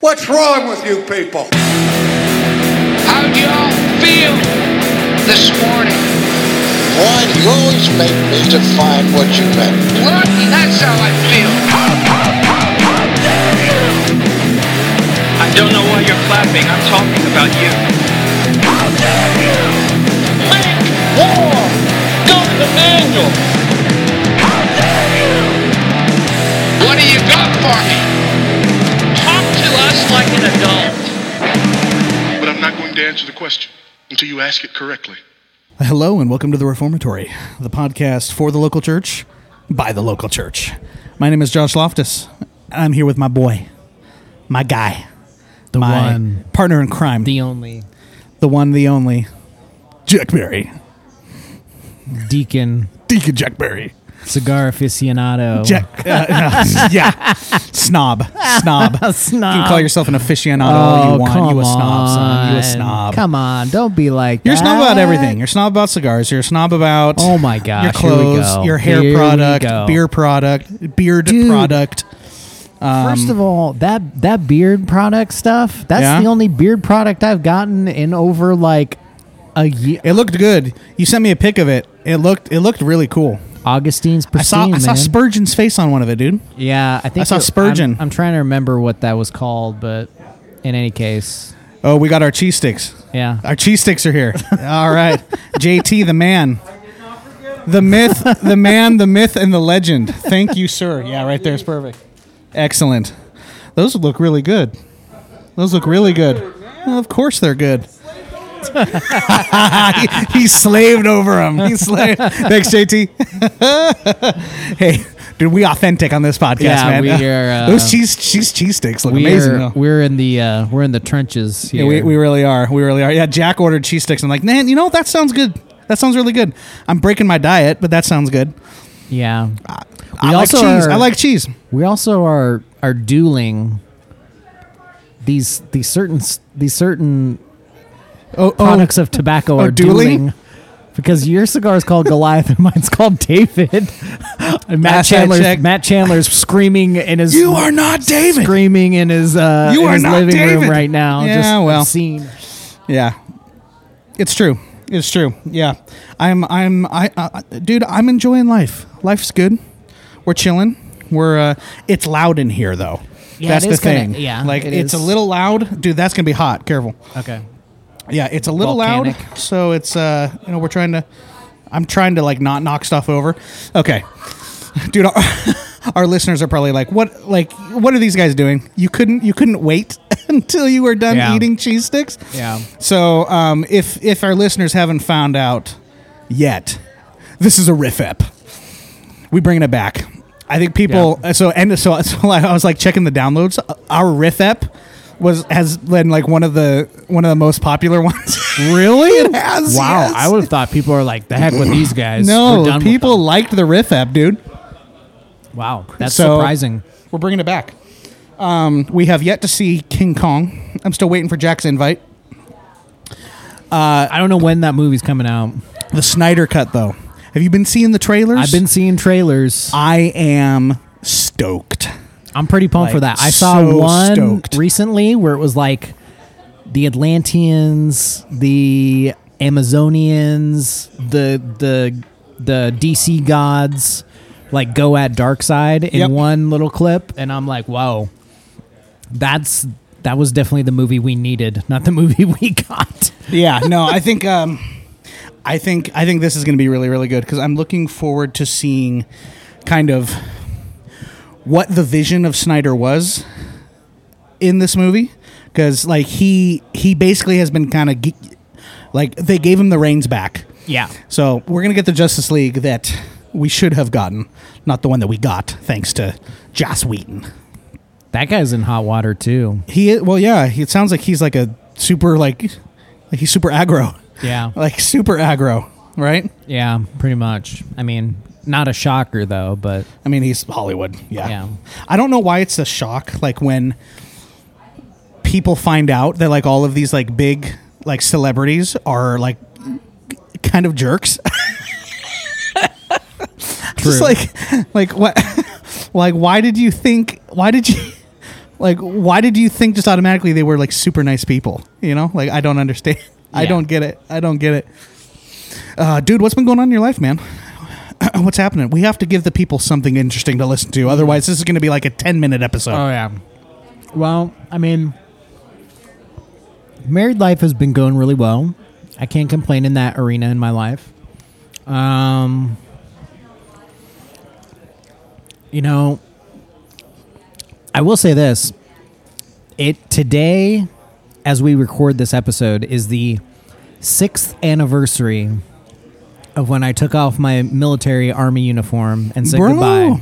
What's wrong with you people? How'd y'all feel this morning? Why do you always make me define what you meant? Lucky, that's how I feel. I don't know why you're clapping. I'm talking about you. How dare you? Make war! Go to the manual! How dare you? What do you got for me? An adult. But I'm not going to answer the question until you ask it correctly. Hello and welcome to the Reformatory, the podcast for the local church by the local church. My name is Josh Loftus. and I'm here with my boy, my guy, The my one, partner in crime, the, only, the one, the only, Jack Berry, deacon, Deacon Jack Berry, cigar aficionado. Jack, uh, no, yeah, snob, snob. Snob. You can call yourself an aficionado all Oh, you want. come You a snob, son. You a snob. Come on, don't be like You're a that. snob about everything. You're a snob about cigars. You're a snob about Oh my gosh, your clothes, your hair Here product, beer product, beard Dude. product. First of all, that that beard product stuff. That's Yeah? the only beard product I've gotten in over like a year. It looked good. You sent me a pic of it. It looked it looked really cool. Augustine's I saw I saw man. Spurgeon's face on one of it, dude. Yeah, I think I saw it- Spurgeon. I'm, I'm trying to remember what that was called, but in any case, Oh, we got our cheese sticks. yeah. Our cheese sticks are here. all right, JT the man, the myth, the man, the myth, and the legend. Thank you, sir. Yeah, right there is perfect. Excellent. Those look really good. Those look really good. Well, of course they're good. he, he slaved over them. He slaved. Thanks, JT. hey, dude, we authentic on this podcast, Yeah, man. we are, uh, Those cheese cheese cheese sticks look amazing. are, though. we're in the uh, we're in the trenches here. Yeah, we, we really are. We really are. Yeah, Jack ordered cheese sticks. I'm like, man, you know? That sounds good. That sounds really good. I'm breaking my diet, but that sounds good. yeah. I We like also cheese. are- I like cheese. We also are are dueling these these certain these certain Oh, products of tobacco oh, are dueling? dueling. Because your cigar is called Goliath and mine's called David. And Matt Last Chandler's checked- Matt Chandler's screaming in his you are not David. screaming in his uh You in are his not living David. room right now. Yeah, just well. scene. Yeah, it's true. It's true. Yeah, I'm. I'm. I. Uh, dude, I'm enjoying life. Life's good. We're chilling. We're. uh It's loud in here though. Yeah, that's it the is kinda- thing. yeah, like it it's is. a little loud, dude. That's gonna be hot. Careful. Okay. Yeah, it's a little Volcanic. loud. So it's uh, you know, we're trying to. I'm trying to like not knock stuff over. Okay, dude. Our, our listeners are probably like, what? Like, what are these guys doing? You couldn't. You couldn't wait until you were done Yeah. eating cheese sticks. Yeah. So, um, if if our listeners haven't found out yet, this is a riff ep. We bringing it back. I think people. So and so so I was like checking the downloads. Our riff ep was has been like one of the one of the most popular ones. Really? it has. Wow, yes. I would have thought people are like the heck with these guys. No, people liked the riff app, dude. Wow, that's So- surprising. We're bringing it back. Um, we have yet to see King Kong. I'm still waiting for Jack's invite. I don't know when that movie's coming out. The Snyder cut, though. Have you been seeing the trailers? I've been seeing trailers. I am stoked. I'm pretty pumped for that. I saw so one stoked. recently where it was like the Atlanteans, the Amazonians, the the the DC gods like go at Darkseid in Yep. one little clip and I'm like, "Whoa. That's that was definitely the movie we needed, not the movie we got. Yeah, no, I think um, I think I think this is going to be really really good because I'm looking forward to seeing kind of what the vision of Snyder was in this movie because like he he basically has been kind of ge- like they gave him the reins back. Yeah. So we're gonna get the Justice League that we should have gotten, not the one that we got, thanks to Joss Whedon. That guy's in hot water too. He well, yeah. He, it sounds like he's like a super like, like he's super aggro, Yeah. like super aggro, right? Yeah, pretty much. I mean, not a shocker though, but I mean, he's Hollywood. Yeah. Yeah. I don't know why it's a shock, like when people find out that like all of these like big like celebrities are like kind of jerks. Just like, like what? like, why did you think? Why did you? Like, why did you think just automatically they were like super nice people? You know, like I don't understand. I don't get it. I don't get it. Uh, dude, what's been going on in your life, man? what's happening? We have to give the people something interesting to listen to. Otherwise, this is going to be like a ten minute episode. Oh yeah. Well, I mean, married life has been going really well. I can't complain in that arena in my life. Um, you know, I will say this: it today, as we record this episode, is the sixth anniversary of when I took off my military army uniform and said Bro. goodbye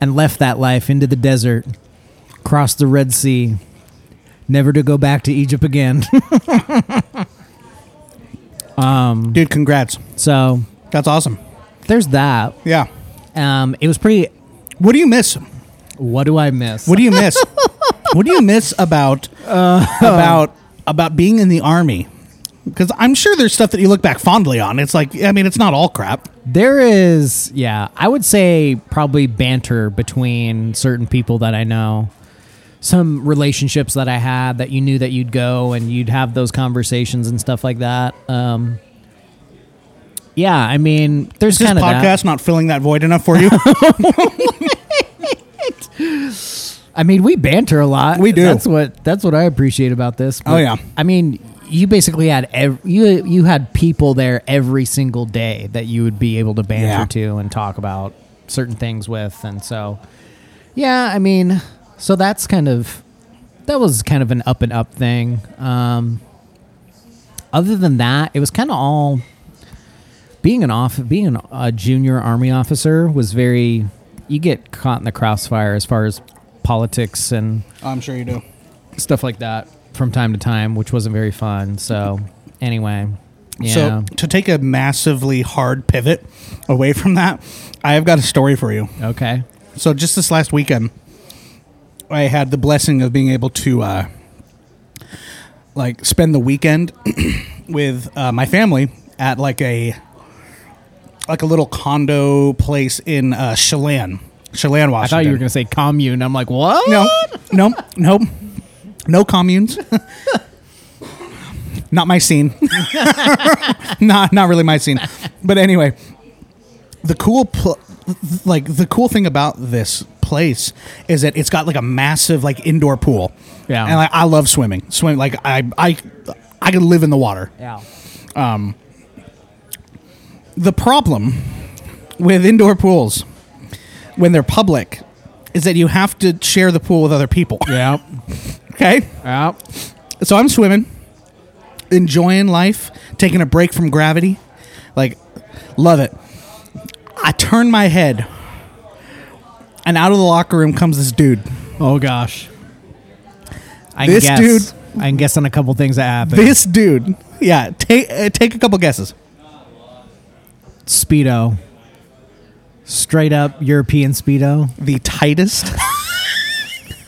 and left that life into the desert, crossed the Red Sea, never to go back to Egypt again. um, Dude, congrats. so That's awesome. there's that. Yeah. Um, it was pretty. What do you miss? What do I miss? What do you miss? what do you miss about uh, about about being in the army? Because I'm sure there's stuff that you look back fondly on. It's like, I mean, it's not all crap. There is, yeah, I would say probably banter between certain people that I know. Some relationships that I had that you knew that you'd go and you'd have those conversations and stuff like that. Um, yeah, I mean, there's kind of podcast not filling that void enough for you? I mean, we banter a lot. We do. That's what that's what I appreciate about this. Oh, yeah. I mean, you basically had ev- you you had people there every single day that you would be able to banter Yeah. to and talk about certain things with, and so yeah, I mean, so that's kind of that was kind of an up and up thing. Um, other than that, it was kind of all being an off being an, a junior army officer was very you get caught in the crossfire as far as politics and I'm sure you do. stuff like that from time to time, which wasn't very fun. So anyway, yeah, So to take a massively hard pivot away from that, I have got a story for you. okay, So just this last weekend, I had the blessing of being able to uh, like spend the weekend with uh, my family at like a like a little condo place in uh, Chelan, Chelan, Washington. I thought you were going to say commune. I'm like, what? No, no, no, no communes. not my scene. not not really my scene. But anyway, the cool pl- like the cool thing about this place is that it's got like a massive like indoor pool. Yeah. And like, I love swimming. Swim like I I I could live in the water. Yeah. Um The problem with indoor pools when they're public is that you have to share the pool with other people. Yeah. Okay? Yeah. So I'm swimming, enjoying life, taking a break from gravity. Like, love it. I turn my head, and out of the locker room comes this dude. Oh gosh. I This guess. dude- I can guess on a couple things that happened. This dude, yeah, take uh, take a couple guesses. speedo. Straight up European speedo. The tightest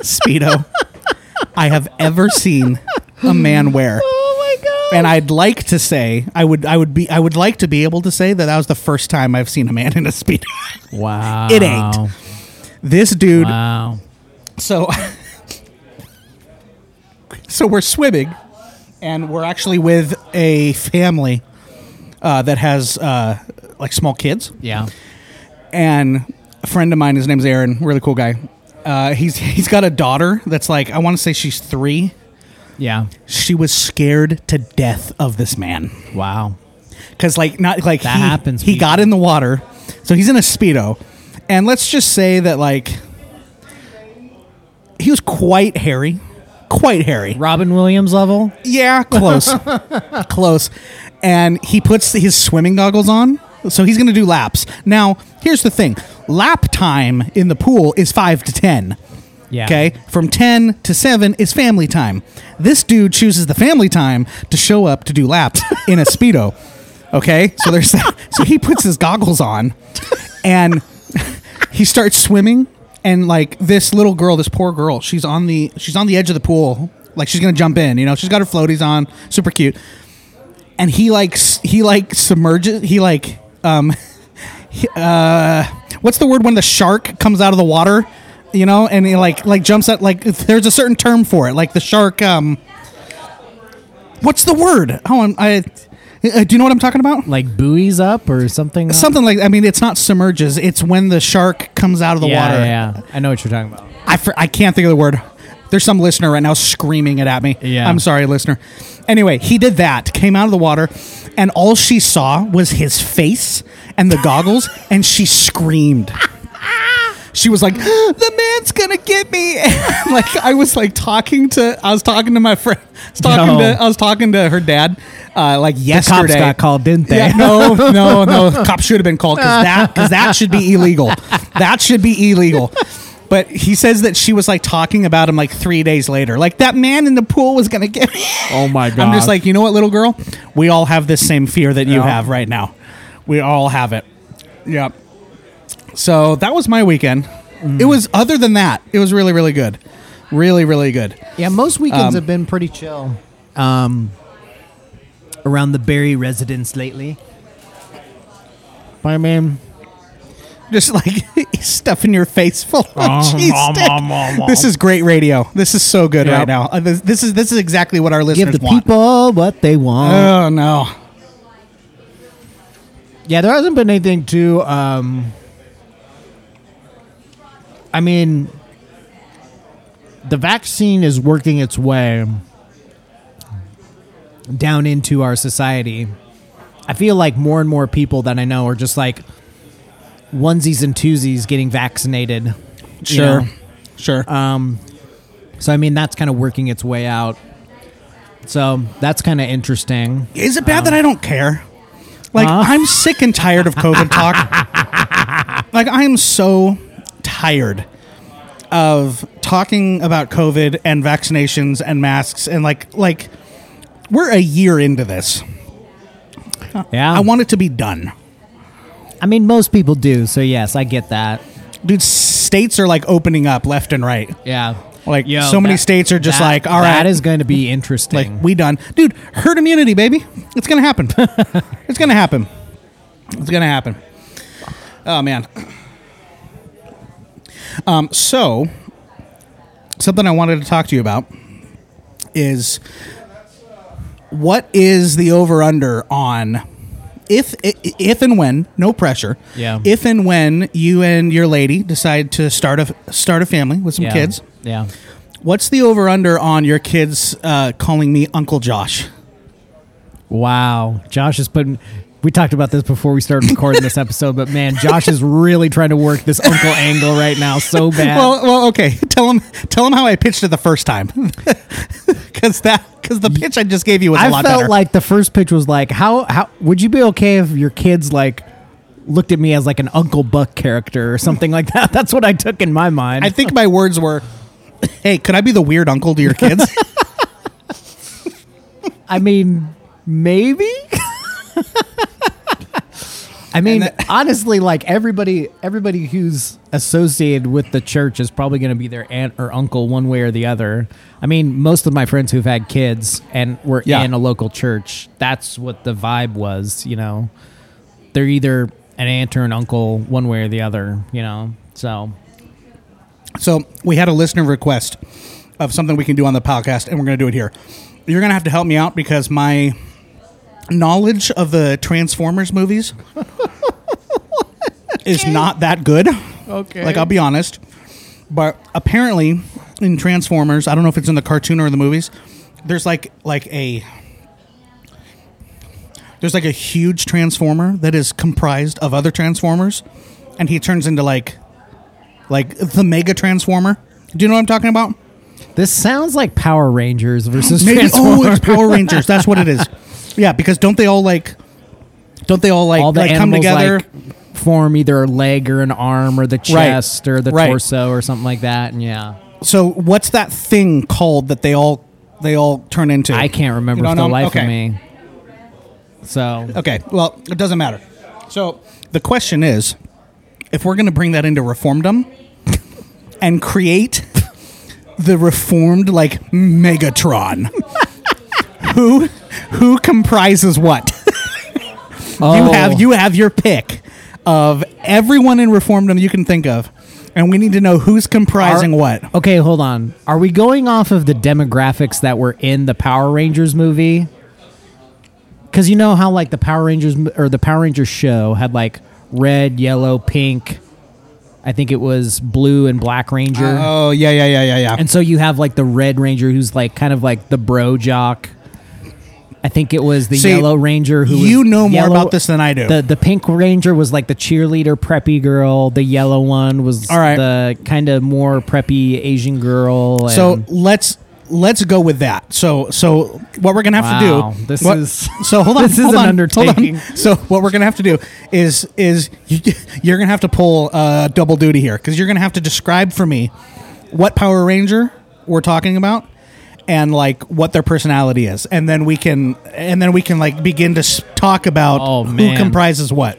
speedo I have ever seen a man wear. Oh my god. And I'd like to say, I would, I would be, I would like to be able to say that that was the first time I've seen a man in a speedo. Wow. It ain't. this dude, Wow. so, so we're swimming, and we're actually with a family uh, that has uh, like small kids, Yeah. and a friend of mine, his name's Aaron, really cool guy. Uh, he's he's got a daughter that's like I want to say she's three. Yeah. She was scared to death of this man Wow. because like not like That he, happens, He people. got in the water, so he's in a speedo, and let's just say that like he was quite hairy, quite hairy. Robin Williams level. Yeah, close, close. And he puts his swimming goggles on, so he's going to do laps. Now, here's the thing: lap time in the pool is five to ten. Yeah. Okay, from ten to seven is family time. This dude chooses the family time to show up to do laps in a speedo. Okay, so there's that. So he puts his goggles on, and he starts swimming. And like this little girl, this poor girl, she's on the she's on the edge of the pool, like she's gonna jump in. You know, she's got her floaties on, super cute. And he like he like submerges. He like um, uh, what's the word when the shark comes out of the water? You know, and he like like jumps out. Like there's a certain term for it. Like the shark. Um, what's the word? Oh, I'm, I. Uh, do you know what I'm talking about? Like buoys up or something. Something like I mean, it's not submerges. It's when the shark comes out of the yeah, water. Yeah, yeah. I know what you're talking about. I, fr- I can't think of the word. There's some listener right now screaming it at me. Yeah. I'm sorry, listener. Anyway, he did that, came out of the water, and all she saw was his face and the goggles, and she screamed. She was like, "The man's gonna get me!" And, like I was like talking to, I was talking to my friend, I was talking No. to, I was talking to her dad, uh, like The yesterday. cops got called, didn't they? Yeah, no, no, no. Cops should have been called because that because that should be illegal. That should be illegal. But he says that she was like talking about him like three days later. Like that man in the pool was gonna get me. Oh my god. I'm just like, you know what, little girl? We all have this same fear that you Yeah. have right now. We all have it. Yep. So that was my weekend. Mm. It was other than that, it was really, really good. Really, really good. Yeah, most weekends Um, have been pretty chill. Um, around the Barry residence lately. But I mean, Just like stuffing your face full of cheese. This is great radio. This is so good Yep. right now. Uh, this, this is this is exactly what our listeners want. give the want. people what they want. Oh no. Yeah, there hasn't been anything too. Um, I mean, the vaccine is working its way down into our society. I feel like more and more people that I know are just like onesies and twosies getting vaccinated. you Sure. know? Sure. Um, so I mean that's kind of working its way out. So that's kind of interesting. is it bad that I don't care? Like Huh? I'm sick and tired of COVID talk. like I'm so tired of talking about COVID and vaccinations and masks and like like we're a year into this. Yeah, I want it to be done. I mean, most people do. So yes, I get that. Dude, states are like opening up left and right. Yeah, Like, so many states are just like, all right. that is going to be interesting. Like we done, dude. Herd immunity, baby. It's gonna happen. it's gonna happen. It's gonna happen. Oh man. Um. So, something I wanted to talk to you about is what is the over under on if if and when no pressure Yeah. if and when you and your lady decide to start a start a family with some yeah. kids Yeah. What's the over under on your kids uh, calling me Uncle Josh? Wow, Josh is putting. We talked about this before we started recording this episode, but man, Josh is really trying to work this uncle angle right now so bad. Well, well, okay. Tell him, tell him how I pitched it the first time, because that because the pitch I just gave you was a I lot felt like the first pitch was like, how how would you be okay if your kids like looked at me as like an Uncle Buck character or something like that? That's what I took in my mind. I think my words were, "Hey, could I be the weird uncle to your kids?" I mean, maybe. I mean, that- honestly, like everybody, everybody who's associated with the church is probably going to be their aunt or uncle, one way or the other. I mean, most of my friends who've had kids and were Yeah. in a local church, that's what the vibe was. You know, they're either an aunt or an uncle, one way or the other. You know, so so we had a listener request of something we can do on the podcast, and we're going to do it here. You're going to have to help me out because my knowledge of the Transformers movies is not that good. okay, Like I'll be honest. but apparently in Transformers, I don't know if it's in the cartoon or the movies. There's like like a there's like a huge transformer that is comprised of other transformers, and he turns into like like the mega transformer. Do you know what I'm talking about? This sounds like Power Rangers versus Maybe Transformers. oh, it's Power Rangers. That's what it is. Yeah, because don't they all like don't they all like All the like come animals together? like form either a leg or an arm or the chest or the Right. torso or something like that. And yeah, so what's that thing called that they all they all turn into? I can't remember for the life Okay. of me. So Okay, well, it doesn't matter. So the question is, if we're going to bring that into reformdom and create the reformed like Megatron, who who comprises what? Oh. You have oh. you have your pick of everyone in reformdom you can think of, and we need to know who's comprising Are- what. Okay, hold on. Are we going off of the demographics that were in the Power Rangers movie? Because you know how like the Power Rangers m- or the Power Rangers show had like red, yellow, pink. I think it was blue and black ranger. Uh, oh yeah yeah yeah yeah yeah. And so you have like the Red Ranger, who's like kind of like the bro jock. I think it was the See, Yellow Ranger who you know more yellow- about this than I do. The the Pink Ranger was like the cheerleader preppy girl. The yellow one was All right. the kind of more preppy Asian girl. So let's let's go with that. So so what we're gonna have Wow, to do? this what- is- so hold on. this is hold an undertaking. hold on. So what we're gonna have to do is is you, you're gonna have to pull uh, double duty here because you're gonna have to describe for me what Power Ranger we're talking about and like what their personality is, and then we can and then we can like begin to s- talk about Oh, who man. comprises what.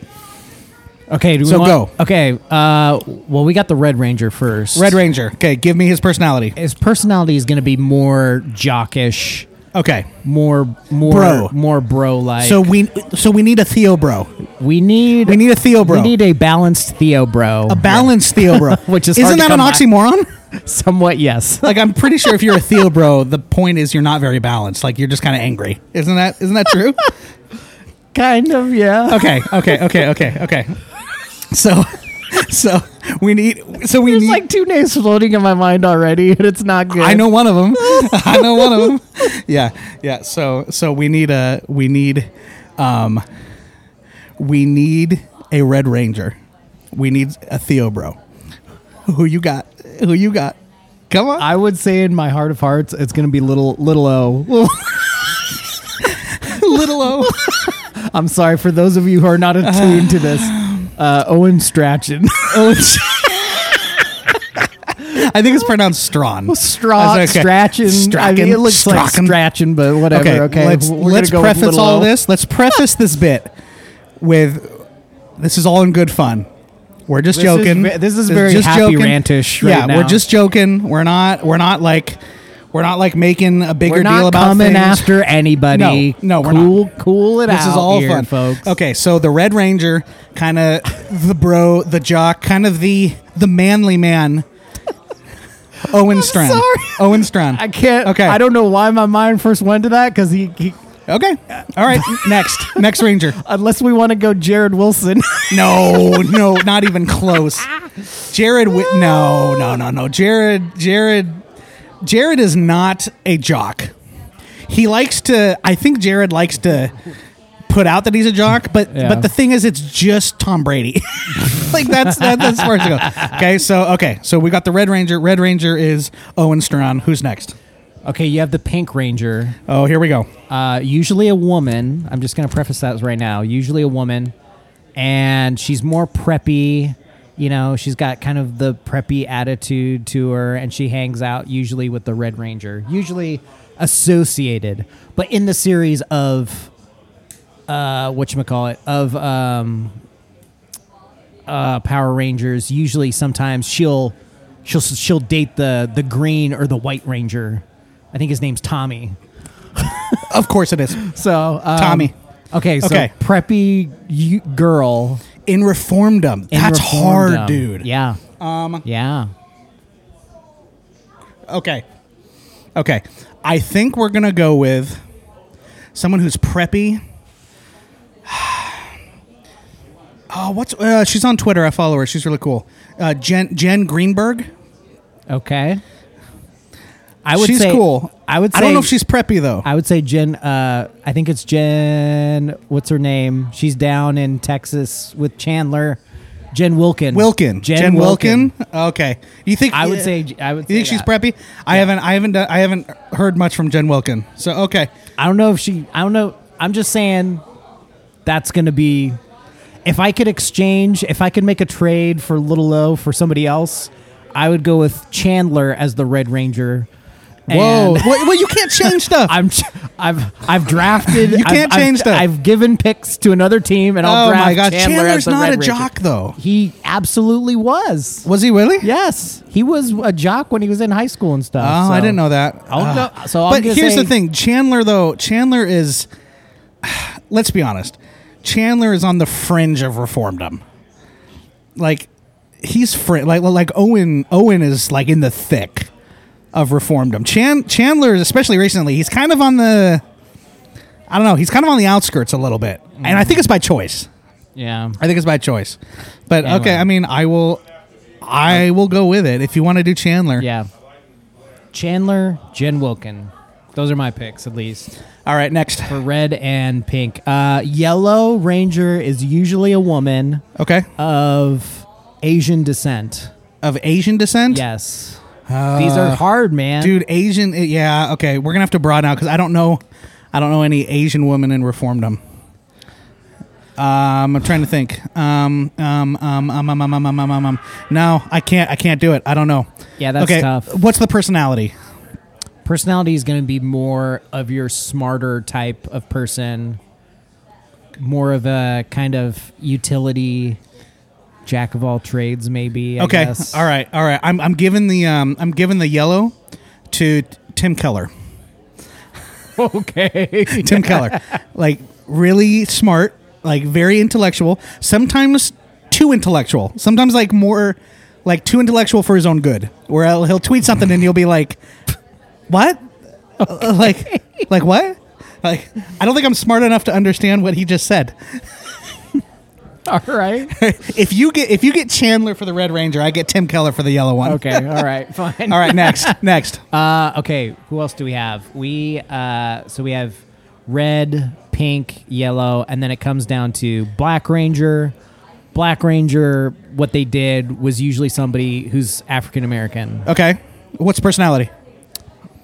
okay, do we so want- go. Okay, uh, well, we got the Red Ranger first. Red Ranger. Okay, give me his personality. His personality is going to be more jockish, Okay. more more Bro. more bro like. So we so we need a Theo bro. we need We need a Theo bro. We need a balanced Theo bro. a balanced Theo bro. Which is isn't to that an come by. oxymoron? Somewhat, yes. Like I'm pretty sure if you're a Theo bro, the point is you're not very balanced. Like you're just kind of angry. Isn't that isn't that true? kind of, yeah. okay, okay, okay, okay, okay. So so we need so we There's need like two names floating in my mind already, and it's not good. I know one of them. I know one of them. Yeah, yeah. So so we need a we need um we need a Red Ranger. We need a Theo bro. Who you got? Who you got? Come on. I would say in my heart of hearts, it's going to be little little O. Little O. I'm sorry for those of you who are not attuned to this. Uh, Owen Strachan. It's- I think it's pronounced Strawn. Straw, That's okay. Strachan. I Strachan, mean, it looks like Strachan. Strachan, but whatever. Okay, Okay, let's We're let's go with preface little all O. this. Let's preface this bit with this is all in good fun. We're just This is joking. ve- this is very just happy rantish right yeah, now. we're just joking. We're not. We're not like. We're not like making a bigger We're not deal about coming things. after anybody. No, no, we're cool, not. cool it This out This is all here, fun, folks. Okay, so the Red Ranger, kind of the bro, the jock, kind of the the manly man. Owen Strand. sorry. Owen Strand. I can't. Okay. I don't know why my mind first went to that because he, he. Okay. All right. Next. Next Ranger. Unless we want to go Jared Wilson. No, no, not even close. Jared, Whit- no, no, no, no. Jared, Jared, Jared is not a jock. He likes to. I think Jared likes to put out that he's a jock, but Yeah. but the thing is, it's just Tom Brady. like that's that, that's where to go. Okay, so okay, so we got the Red Ranger. Red Ranger is Owen Strawn. Who's next? okay, you have the Pink Ranger. Oh, here we go. Uh, usually a woman. I'm just going to preface that right now. Usually a woman, and she's more preppy. You know, she's got kind of the preppy attitude to her, and she hangs out usually with the Red Ranger, usually associated. But in the series of, uh, what you call it, of um, uh, Power Rangers, usually sometimes she'll she'll she'll date the the green or the white ranger. I think his name's Tommy. Of course it is. So um, Tommy. Okay, so Okay. preppy girl. In Reformdom. in That's hard, dude. Yeah. Um. Yeah. Okay. Okay. I think we're going to go with someone who's preppy. Oh, what's uh, she's on Twitter. I follow her. She's really cool. Uh, Jen Jen Greenberg. Okay. I would she's say cool. I would. Say, I don't know if she's preppy though. I would say Jen. Uh, I think it's Jen. What's her name? She's down in Texas with Chandler. Jen Wilkin. Wilkin. Jen, Wilkin. Okay. You think I would say. I would. You think she's that. preppy? I haven't. I haven't. Done, I haven't heard much from Jen Wilkin. So okay. I don't know if she. I don't know. I'm just saying. That's gonna be. If I could exchange, if I could make a trade for Little O for somebody else, I would go with Chandler as the Red Ranger. Whoa. Well, well, you can't change stuff. I'm I've I've drafted. You can't I've, change I've, stuff. I've given picks to another team, and I'll oh draft my god, Chandler Chandler's as the not Red a Ranger. jock though. He absolutely was. Was he really? Yes, he was a jock when he was in high school and stuff. Oh, so- I didn't know that. I'll go- so I'm but gonna here's say- the thing: Chandler, though, Chandler is. Let's be honest. Chandler is on the fringe of reformdom. Like, he's fr- like like Owen. Owen is like in the thick of reformdom. Chan- Chandler, especially recently, he's kind of on the. I don't know. He's kind of on the outskirts a little bit, and I think it's by choice. Yeah. I think it's by choice. But Anyway. okay, I mean, I will. I will go with it if you want to do Chandler. Yeah. Chandler, Jen Wilkin. Those are my picks, at least All right, next. for red and pink. Uh, yellow Ranger is usually a woman Okay. of Asian descent. of Asian descent. Yes. These are hard, man. dude. Asian. uh, Yeah. Okay, we're gonna have to broaden out because I don't know. I don't know any Asian women in reformdom. Um, I'm trying to think. Um, um, um, um, um, um, um, um, um, um, um. No, I can't. I can't do it. I don't know. Yeah, that's okay. tough. What's the personality? personality is going to be more of your smarter type of person, more of a kind of utility jack of all trades, maybe. I okay. guess. All right. All right. I'm I'm giving the um I'm giving the yellow to Tim Keller. Okay. Tim Keller. Like really smart, like very intellectual, sometimes too intellectual. Sometimes like more like too intellectual for his own good. Where he'll, he'll tweet something and you'll be like, "What?" Uh, like like what? Like I don't think I'm smart enough to understand what he just said. all right. if you get if you get Chandler for the Red Ranger, I get Tim Keller for the yellow one. Okay. All right. Fine. All right, next. Next. Uh, okay. Who else do we have? We uh, so we have red, pink, yellow, and then it comes down to Black Ranger. Black Ranger. What they did was usually somebody who's African American. Okay. What's personality?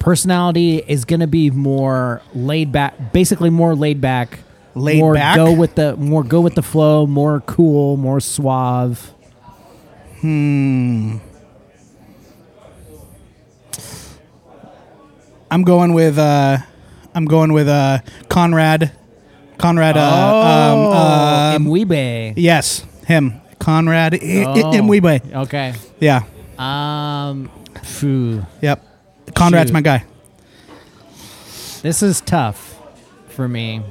personality is going to be more laid back basically more laid back Laid more back? go with the more go with the flow more cool more suave Hmm. I'm going with uh I'm going with uh Conrad Conrad uh, um, uh Mbewe. yes, him. Conrad I- I- Oh, Mbewe. okay Yeah. um phew. Yep. Conrad's Shoot. my guy. this is tough for me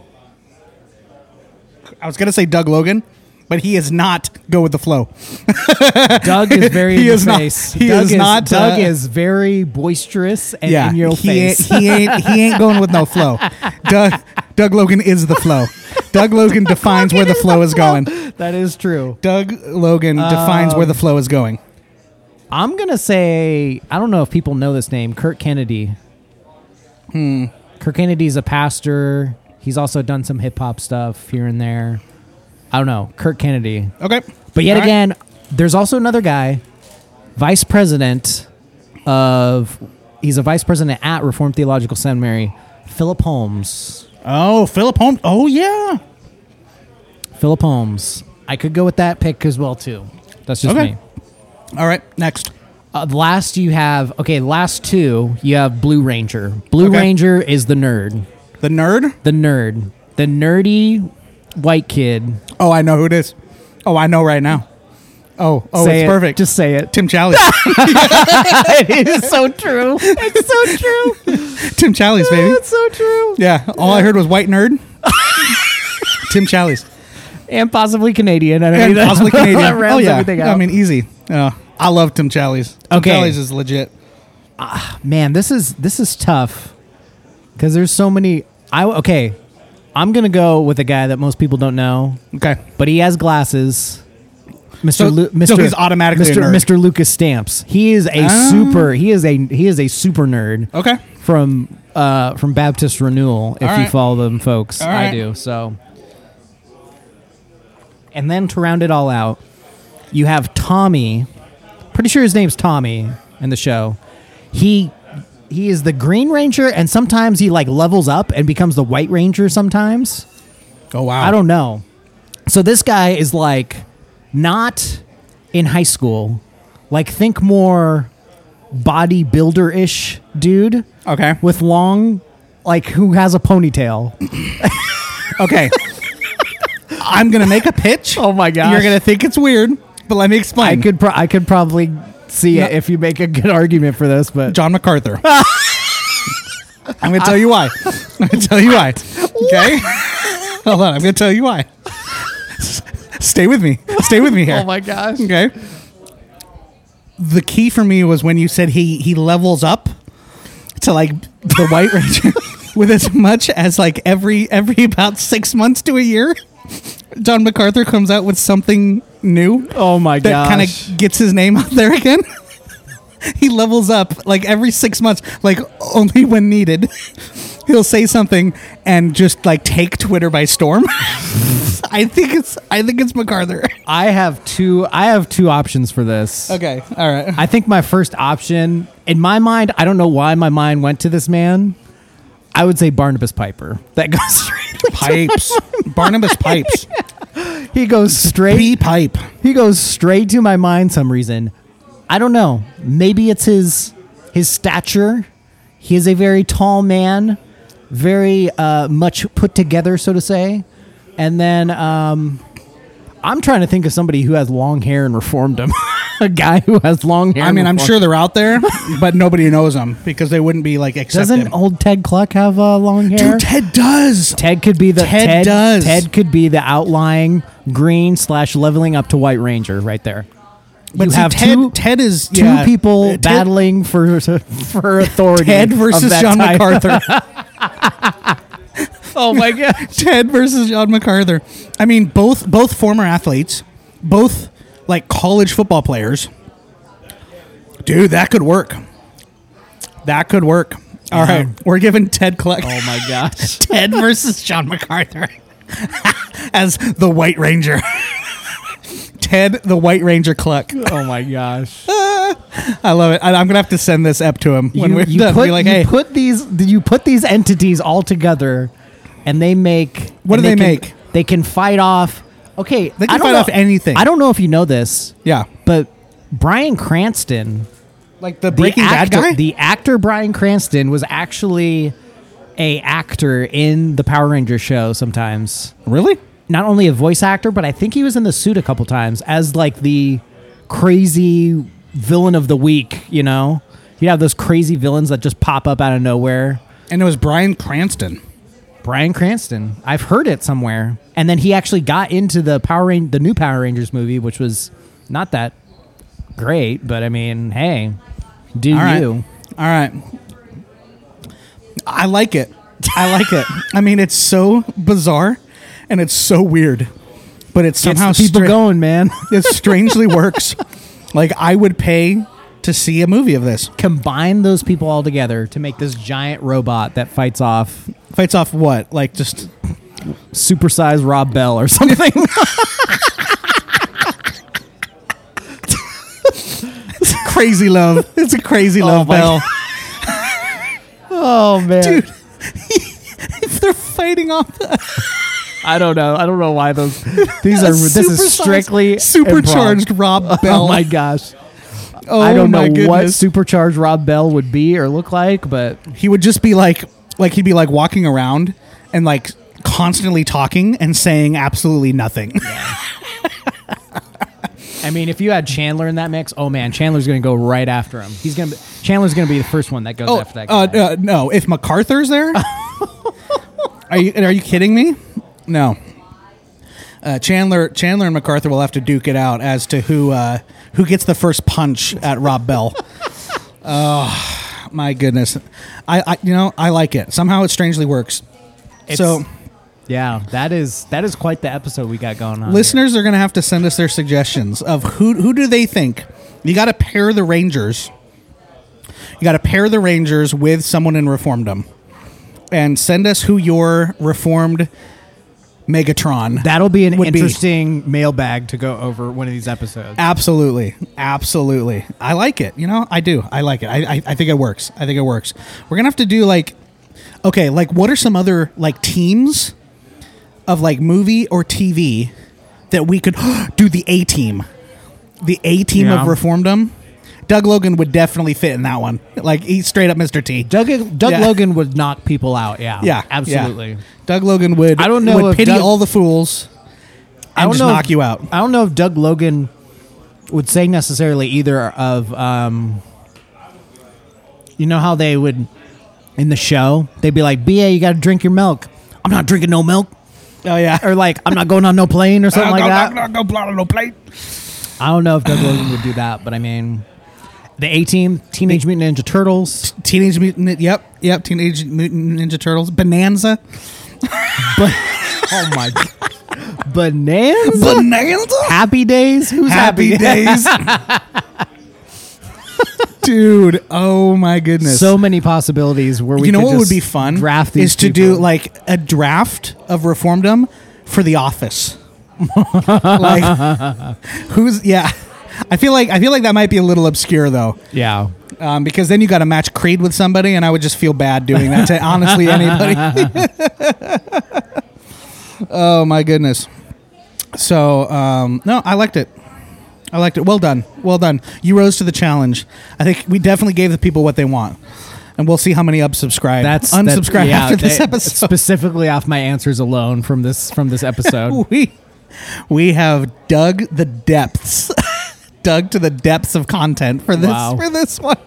I was going to say Doug Logan, but he is not go with the flow. Doug is very He in is the not- face he Doug is not, Doug uh, is very boisterous and yeah. in your he face ain't, he ain't he ain't going with no flow. Doug Doug Logan is the flow. Doug Logan defines where the flow is going. that is true Doug Logan defines where the flow is going. i'm gonna say i don't know if people know this name kurt kennedy hmm kurt kennedy's a pastor he's also done some hip-hop stuff here and there i don't know kurt kennedy Okay. but yet All right. again there's also another guy vice president of he's a vice president at reformed theological seminary philip holmes Oh, Philip Holmes. Oh yeah. philip holmes i could go with that pick as well too that's just Okay. me All right, next. Uh, last you have okay, last two you have Blue Ranger. Blue Okay. Ranger is the nerd, The nerd? the nerd, the nerdy white kid. Oh, I know who it is. Oh, I know right now. Oh, oh, Say it's it. perfect. Just say it. Tim Challies. it is so true. It's so true. Tim Challies, baby. It's so true. Yeah. All I heard was white nerd. Tim Challies. And possibly Canadian. I don't And know. possibly Canadian. oh yeah. I mean, easy. Uh, I love Tim Challies. Tim Okay. Challies is legit. man, this is this is tough because there's so many. I okay. I'm gonna go with a guy that most people don't know, Okay. but he has glasses. Mr. So- Lu- Mr. so he's automatically a Mr. nerd. Mr. Lucas Stamps. He is a Oh. super. He is a he is a super nerd. Okay. From uh from Baptist Renewal. If All you right. follow them, folks, All I right. do. So. And then to round it all out, you have Tommy. Pretty sure his name's Tommy in the show. He he is the Green Ranger, and sometimes he like levels up and becomes the White Ranger. Sometimes. Oh wow. I don't know. So this guy is like not in high school. Like think more bodybuilder ish dude Okay. with long like who has a ponytail. Okay. I'm gonna make a pitch. Oh my god! You're gonna think it's weird, but let me explain. I could pro- I could probably see No. it if you make a good argument for this, but John MacArthur. I'm gonna tell you why. I'm gonna tell you why. Okay. Hold on. I'm gonna tell you why. Stay with me. Stay with me here. Oh my gosh. Okay. The key for me was when you said he he levels up to like the White Ranger with as much as like every every about six months to a year. John MacArthur comes out with something new Oh my god! that kind of gets his name out there again. he levels up like every six months, like only when needed. He'll say something and just like take Twitter by storm. I think it's I think it's MacArthur. I have two I have two options for this. Okay, all right. I think my first option, in my mind, I don't know why my mind went to this man. I would say Barnabas Piper. That goes straight. Pipes, Barnabas Pipes, He goes straight. P pipe. He goes straight to my mind. Some reason, I don't know. Maybe it's his his stature. He is a very tall man, very uh, much put together, so to say. And then um, I'm trying to think of somebody who has long hair and reformed him. a guy who has long hair. I mean, I'm sure they're out there, but nobody knows them because they wouldn't be like accepted. Doesn't old Ted Kluck have uh, long hair? Dude, Ted does. Ted could be the Ted Ted, does. Ted could be the outlying green slash leveling up to White Ranger right there. But you see, have Ted, two Ted is two yeah, people Ted- battling for for authority. Ted versus John type. MacArthur. Oh my god! Ted versus John MacArthur. I mean, both both former athletes, both like college football players. Dude, that could work. That could work. All right, we're giving Ted Kluck. Oh my gosh! Ted versus John MacArthur as the White Ranger. Ted, the White Ranger Kluck. Oh my gosh! I love it. I, I'm gonna have to send this up to him when you, we're you done. put Be like, you hey, put these you put these entities all together, and they make What and do they can- make? They can fight off. Okay, They can I don't fight know- off anything. I don't know if you know this, yeah, but Bryan Cranston like the Breaking Bad actor, guy. The actor Bryan Cranston was actually a actor in the Power Rangers show. Sometimes, really? not only a voice actor, but I think he was in the suit a couple times as like the crazy villain of the week. You know, you have those crazy villains that just pop up out of nowhere. And it was Bryan Cranston. Bryan Cranston. I've heard it somewhere. And then he actually got into the Power Ran- the new Power Rangers movie, which was not that great, but I mean, hey, do All right. you? All right. I like it. I like it. I mean, it's so bizarre and it's so weird, but it's Gets somehow the people stra- going, man. It strangely works. Like I would pay to see a movie of this. Combine those people all together to make this giant robot that fights off Fights off what? Like just supersized Rob Bell or something. It's crazy love. It's a crazy oh, love my bell. oh man, Dude. if they're fighting off the I don't know. I don't know why those. These are. This is strictly supercharged improv. Rob oh, Bell. Oh my gosh. Oh I don't know my what goodness. supercharged Rob Bell would be or look like, but he would just be like like he'd be like walking around and like constantly talking and saying absolutely nothing. I mean, if you had Chandler in that mix, oh man, Chandler's going to go right after him. He's going to. Chandler's going to be the first one that goes Oh, after that guy. uh, uh, no! If MacArthur's there, are you are you kidding me? No. Uh, Chandler Chandler and MacArthur will have to duke it out as to who uh, who gets the first punch at Rob Bell. oh my goodness! I, I you know I like it. Somehow it strangely works. It's- so Yeah, that is that is quite the episode we got going on. here. Listeners are going to have to send us their suggestions of who who do they think. You got to pair the Rangers. You got to pair the Rangers with someone in Reformdom, and send us who your Reformed Megatron. That'll be an would be. interesting mailbag to go over one of these episodes. Absolutely, absolutely. I like it. You know, I do. I like it. I, I, I think it works. I think it works. We're gonna have to do like, okay, like what are some other like teams of like movie or TV that we could do the A team, the A team Yeah. of Reformdom. Doug Logan would definitely fit in that one. Like he's straight up Mr. T. Doug Doug Yeah. Logan would knock people out. Yeah, yeah, absolutely. yeah. Doug Logan would. I don't know would if pity Doug- all the fools I and don't just know if- knock you out. I don't know if Doug Logan would say necessarily either of um, you know how they would in the show they'd be like, "Ba, you got to drink your milk." I'm not drinking no milk, Oh yeah. or like I'm not going on no plane or something like that. Go, go, no plate. I don't know if Doug Logan would do that, but I mean, the A Team, Teenage Mutant Ninja Turtles, Teenage Mutant. Yep, yep. Teenage Mutant Ninja Turtles. Bonanza. but oh my, bananas, Bonanza. Happy Days, who's Happy days. Dude, oh my goodness. So many possibilities where we you know could what would just be fun Draft these is to people. do like a draft of Reformdom for The Office. like who's yeah. I feel like I feel like that might be a little obscure though. yeah. Um, because then you got to match Creed with somebody, and I would just feel bad doing that to honestly anybody. oh my goodness! So um, no, I liked it. I liked it. Well done, well done. You rose to the challenge. I think we definitely gave the people what they want, and we'll see how many unsubscribe. That's unsubscribe that- yeah, after this episode. Specifically off my answers alone from this from this episode. we we have dug the depths, dug to the depths of content for this Wow. for this one.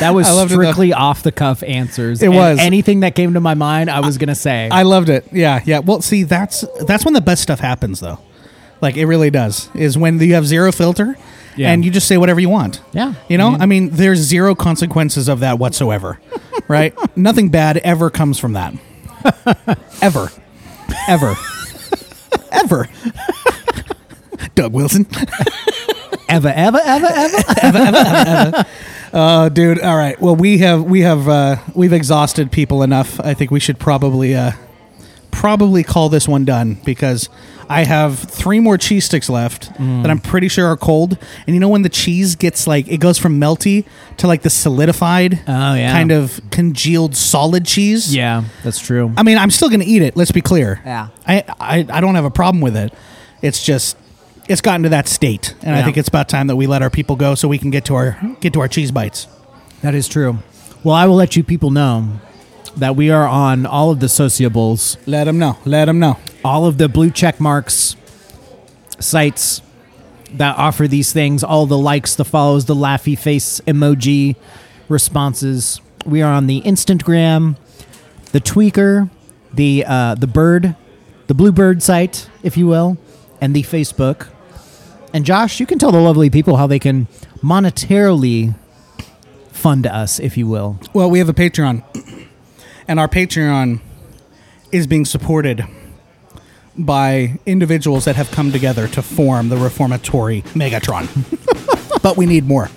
That was I loved it, though. strictly off the cuff answers. It And was. anything that came to my mind. I was gonna say. I loved it. Yeah, yeah. Well, see, that's that's when the best stuff happens, though. Like it really does. Is when you have zero filter, Yeah. and you just say whatever you want. Yeah. You know, Mhm. I mean, there's zero consequences of that whatsoever, right? Nothing bad ever comes from that. ever, ever, ever. Doug Wilson. Ever, ever, ever, ever. Ever. ever, ever. Oh, dude. All right. Well, we have we have uh, we've exhausted people enough. I think we should probably uh, probably call this one done because I have three more cheese sticks left Mm. that I'm pretty sure are cold. And you know when the cheese gets like it goes from melty to like the solidified, Oh, yeah. kind of congealed solid cheese. yeah, that's true. I mean, I'm still gonna eat it. Let's be clear. Yeah. I I, I don't have a problem with it. It's just. It's gotten to that state, and I think it's about time that we let our people go so we can get to our get to our cheese bites. That is true. Well, I will let you people know that we are on all of the sociables, Let them know. Let them know. all of the blue check marks sites that offer these things, all the likes, the follows, the laughy face emoji responses. We are on the Instagram, the Tweaker, the uh, the Bird, the Bluebird site, if you will, and the Facebook. And Josh, you can tell the lovely people how they can monetarily fund us, if you will. Well, we have a Patreon, and our Patreon is being supported by individuals that have come together to form the reformatory Megatron. but we need more.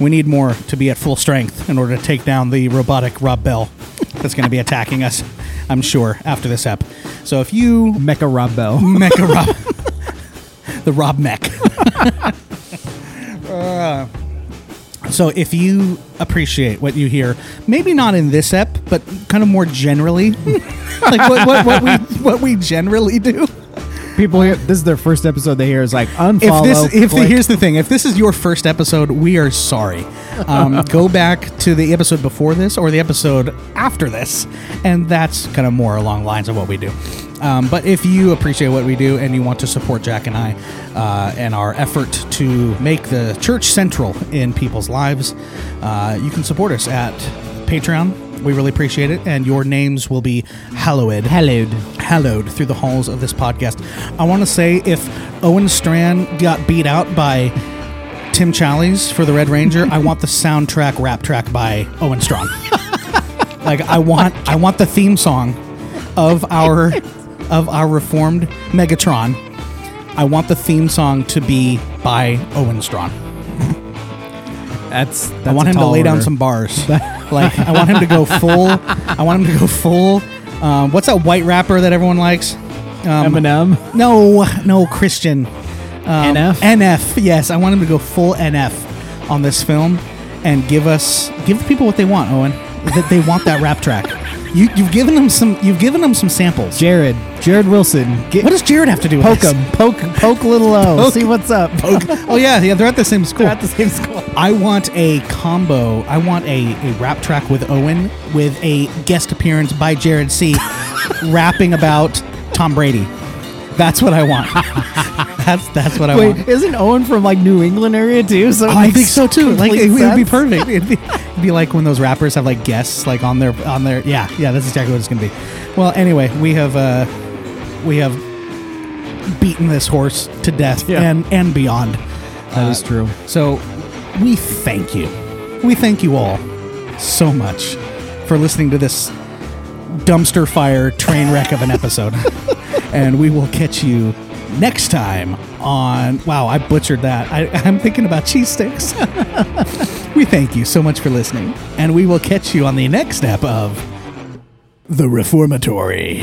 We need more to be at full strength in order to take down the robotic Rob Bell that's going to be attacking us, I'm sure, after this ep. So if you Mecha Rob Bell. Mecha Rob. the Rob Mech. Uh, so if you appreciate what you hear, maybe not in this ep, but kind of more generally, like what, what, what we what we generally do. People hear this is their first episode they hear is like If unfollow. this, if the, here's the thing, if this is your first episode, we are sorry. Um, go back to the episode before this or the episode after this, and that's kind of more along the lines of what we do. Um, but if you appreciate what we do and you want to support Jack and I uh, and our effort to make the church central in people's lives, uh, you can support us at Patreon. We really appreciate it, and your names will be hallowed hallowed. hallowed through the halls of this podcast. I want to say if Owen Strachan got beat out by Tim Challies for the Red Ranger, I want the soundtrack rap track by Owen Strachan. like I want I want the theme song of our of our reformed Megatron, I want the theme song to be by Owen Strachan. That's, that's I want him to lay down order. some bars. like I want him to go full. I want him to go full. Um, what's that white rapper that everyone likes? Um, Eminem. No, no, Christian. Um, NF? NF. Yes, I want him to go full NF on this film and give us give the people what they want, Owen. That they want that rap track. You, you've given them some. You've given them some samples. Jared. Jared Wilson. Get, What does Jared have to do with poke this? him. Poke, poke little O. Poke- See what's up. Oh yeah, yeah. They're at the same school. They're at the same school. I want a combo. I want a, a rap track with Owen with a guest appearance by Jared C. rapping about Tom Brady. That's what I want. that's that's what I Wait, want. Wait, isn't Owen from like New England area too? So I think so too. Like complete it would be perfect. It'd be, be like when those rappers have like guests like on their on their yeah yeah. That's exactly what it's gonna be. Well, anyway, we have uh we have beaten this horse to death Yeah. and and beyond. That is true. So we thank you. We thank you all so much for listening to this dumpster fire train wreck of an episode. and we will catch you next time on. Wow, I butchered that. I, I'm thinking about cheese sticks. we thank you so much for listening. And we will catch you on the next step of The Reformatory.